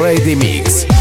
Ready Mix.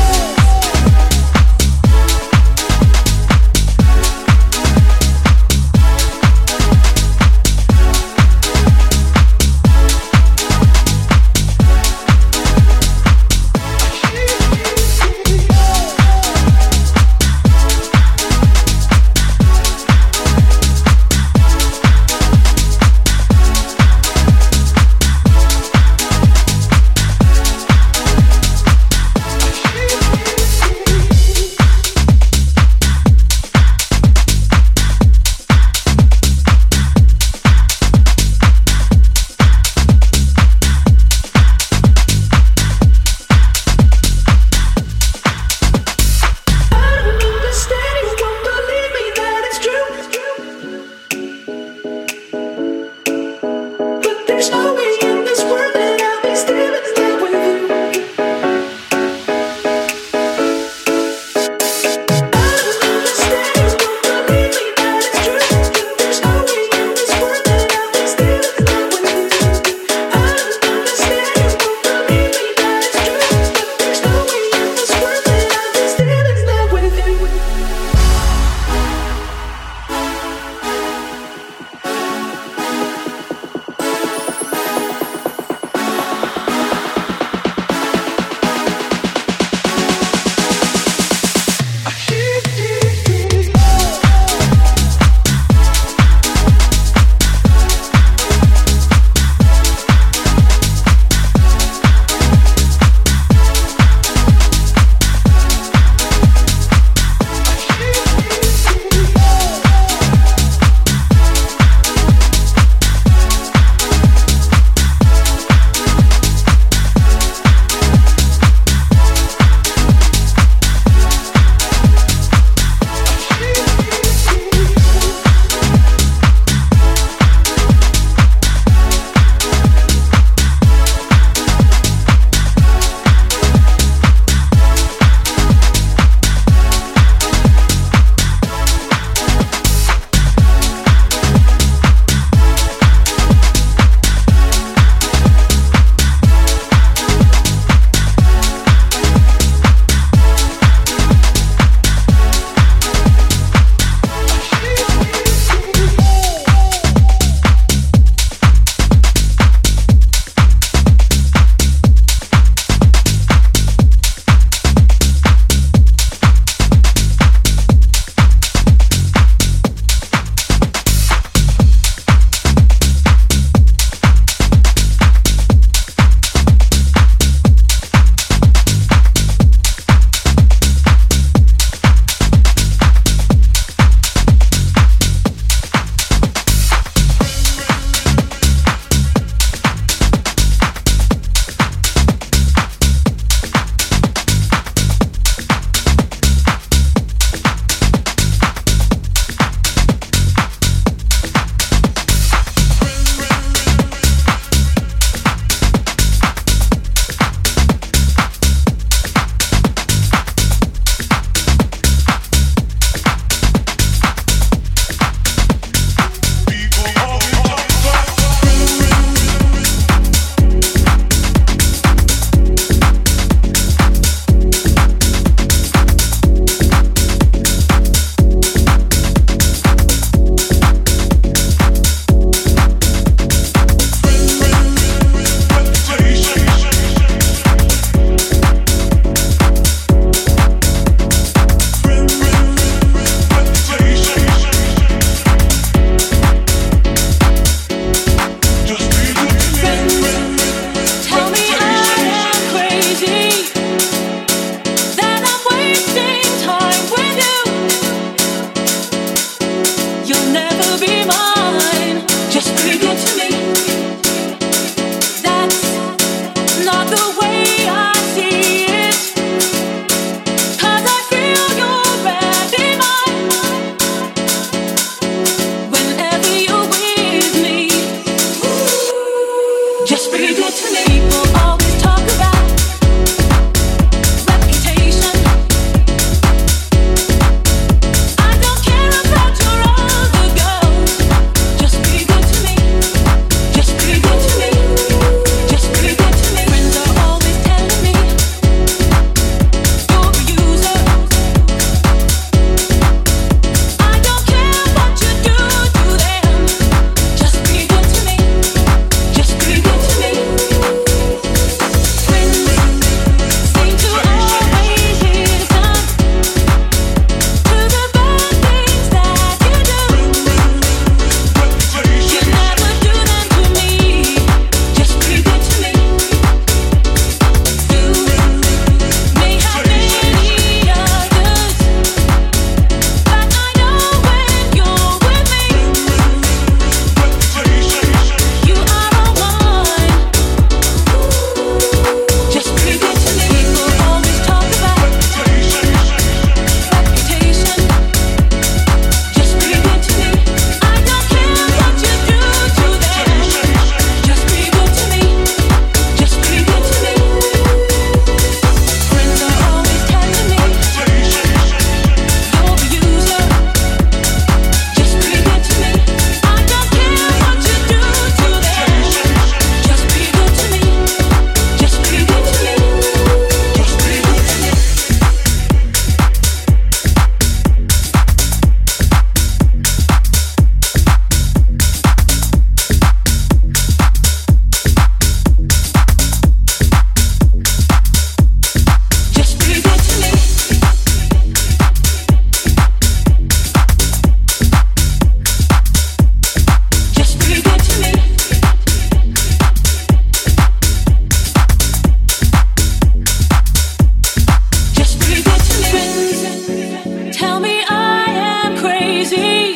easy.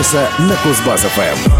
часа на Кузбасс-ФМ.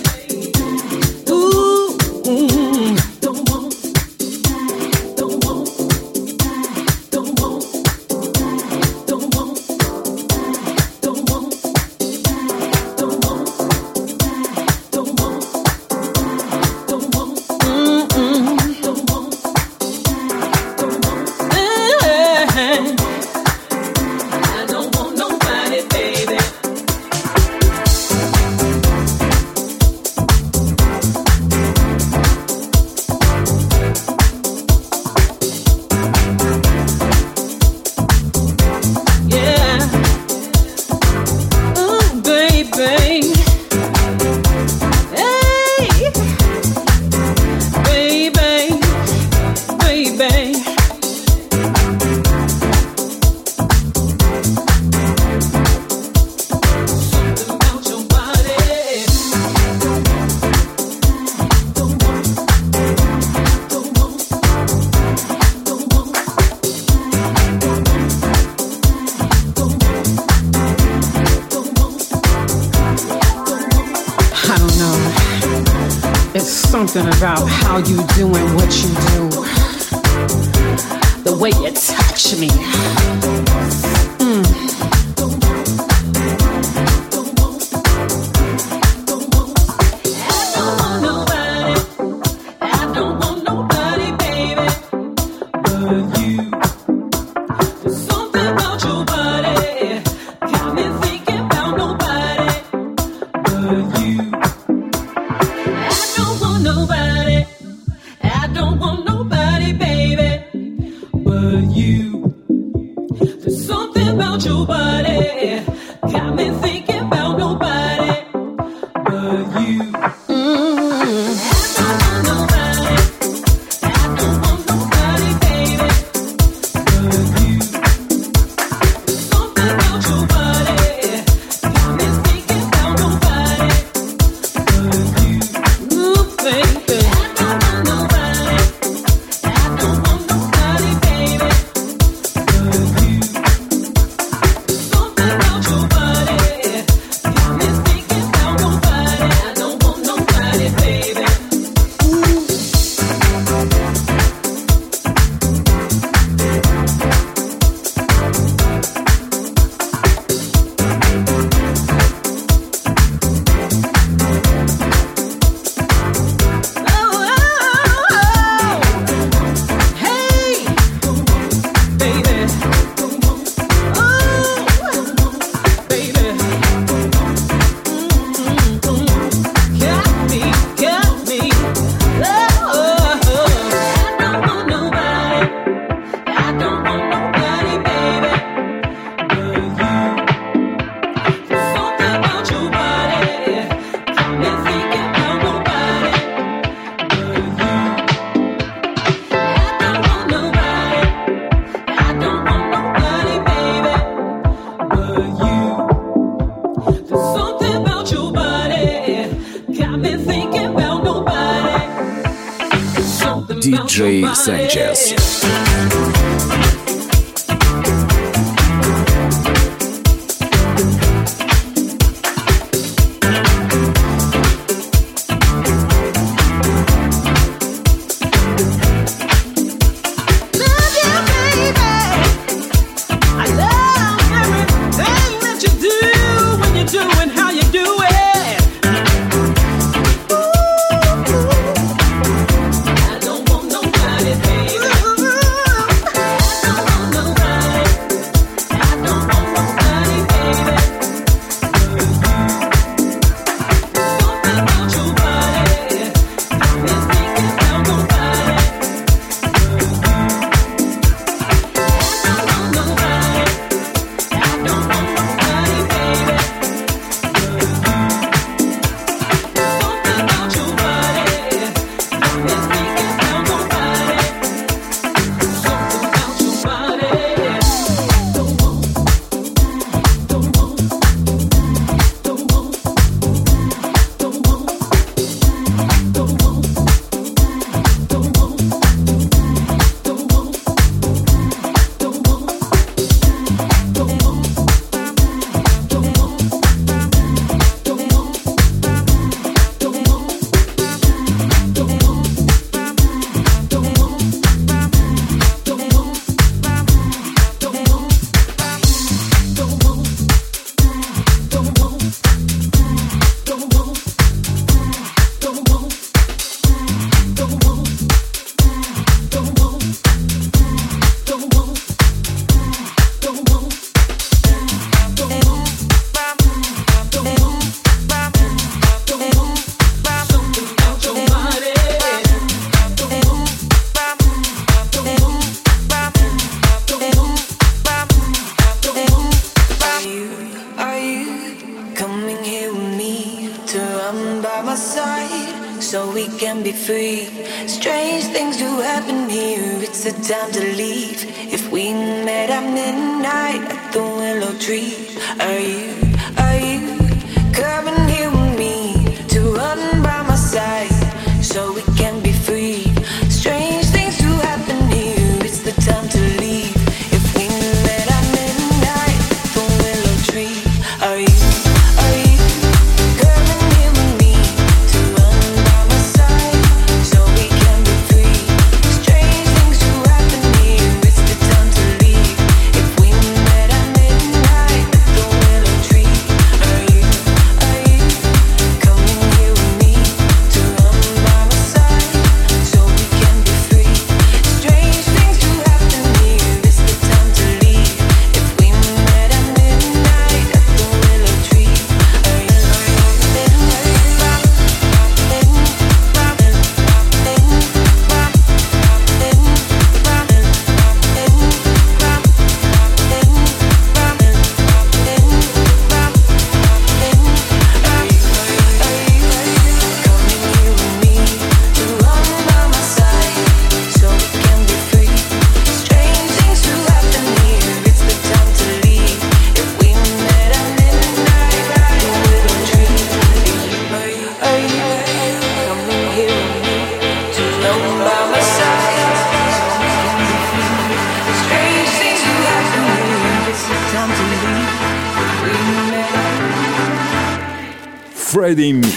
Friday Mix.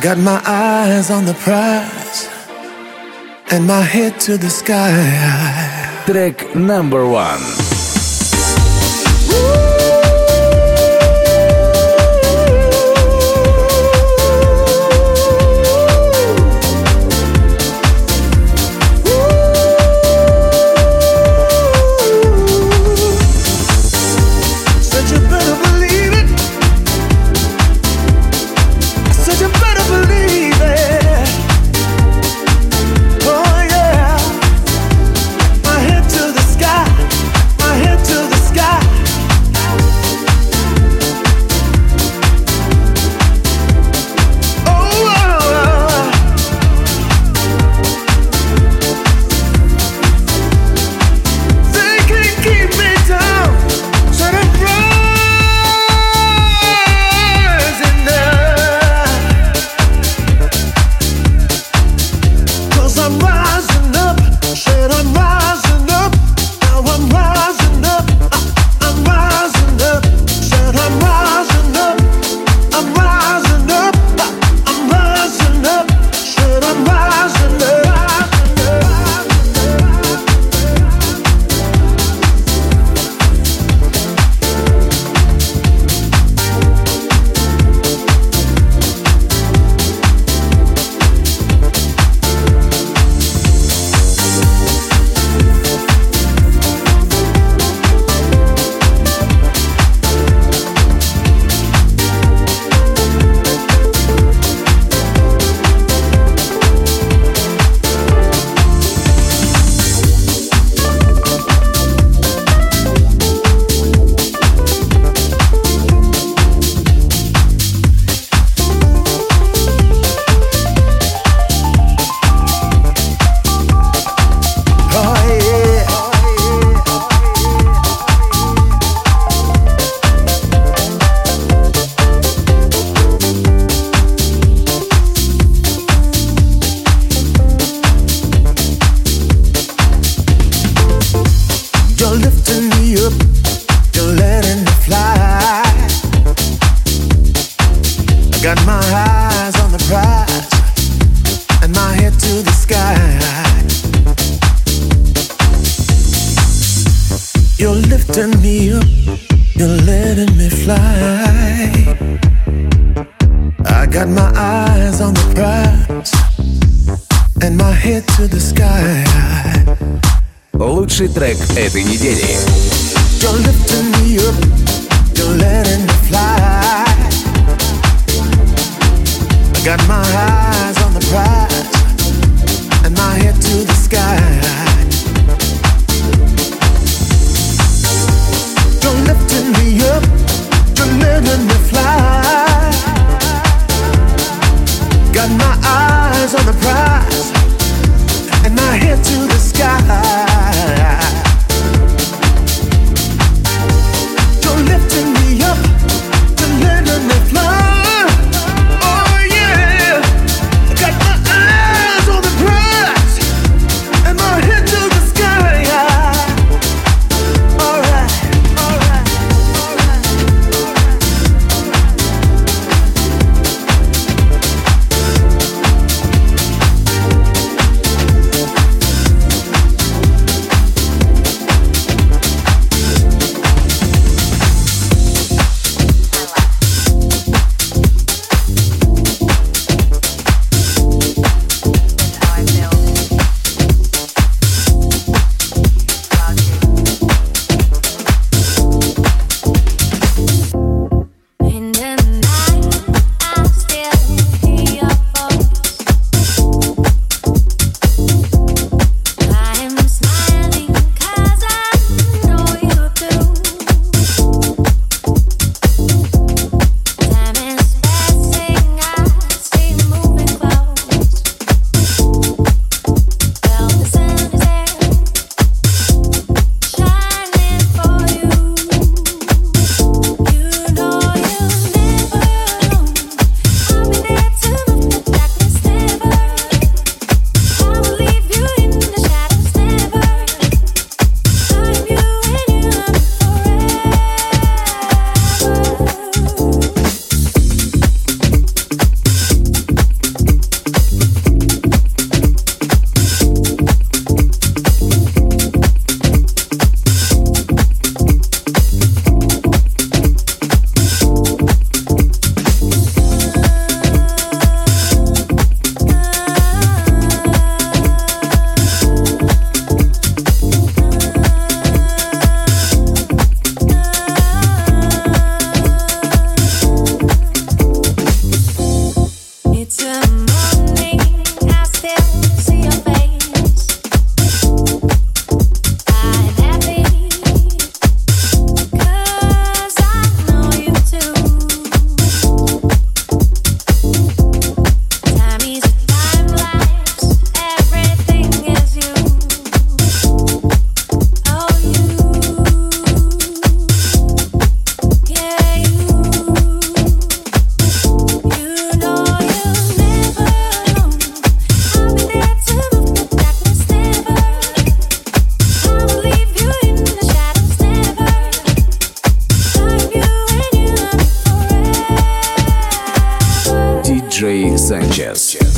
got my eyes on the prize and my head to the sky. Track number one. Sanchez.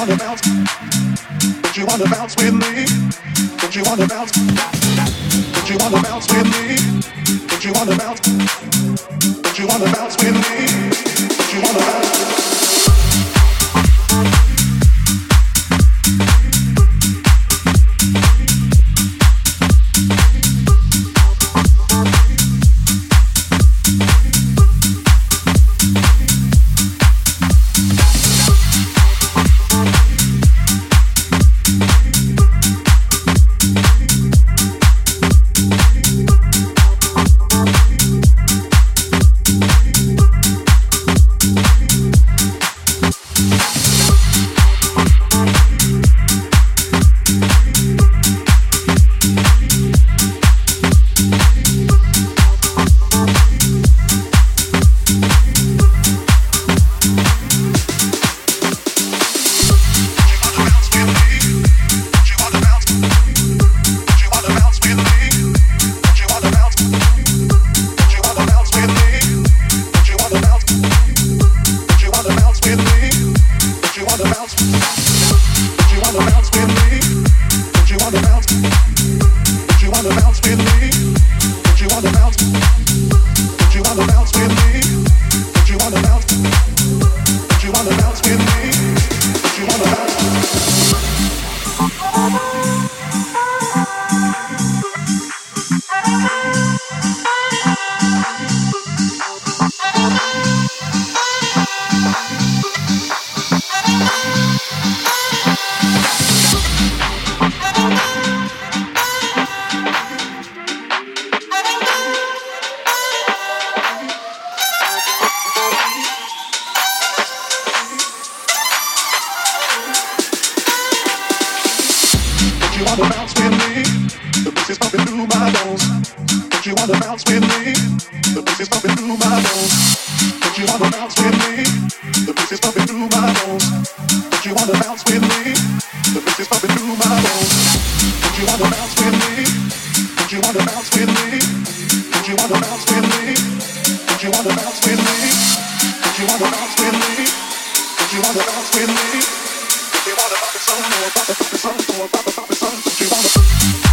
wanna bounce? Don't you wanna bounce with me? Don't you wanna bounce? Don't you wanna bounce with me? Don't you wanna bounce? Don't you wanna bounce with me? Don't you wanna pop it some more, pop it, pop it some more, pop it, pop it some, don't you wanna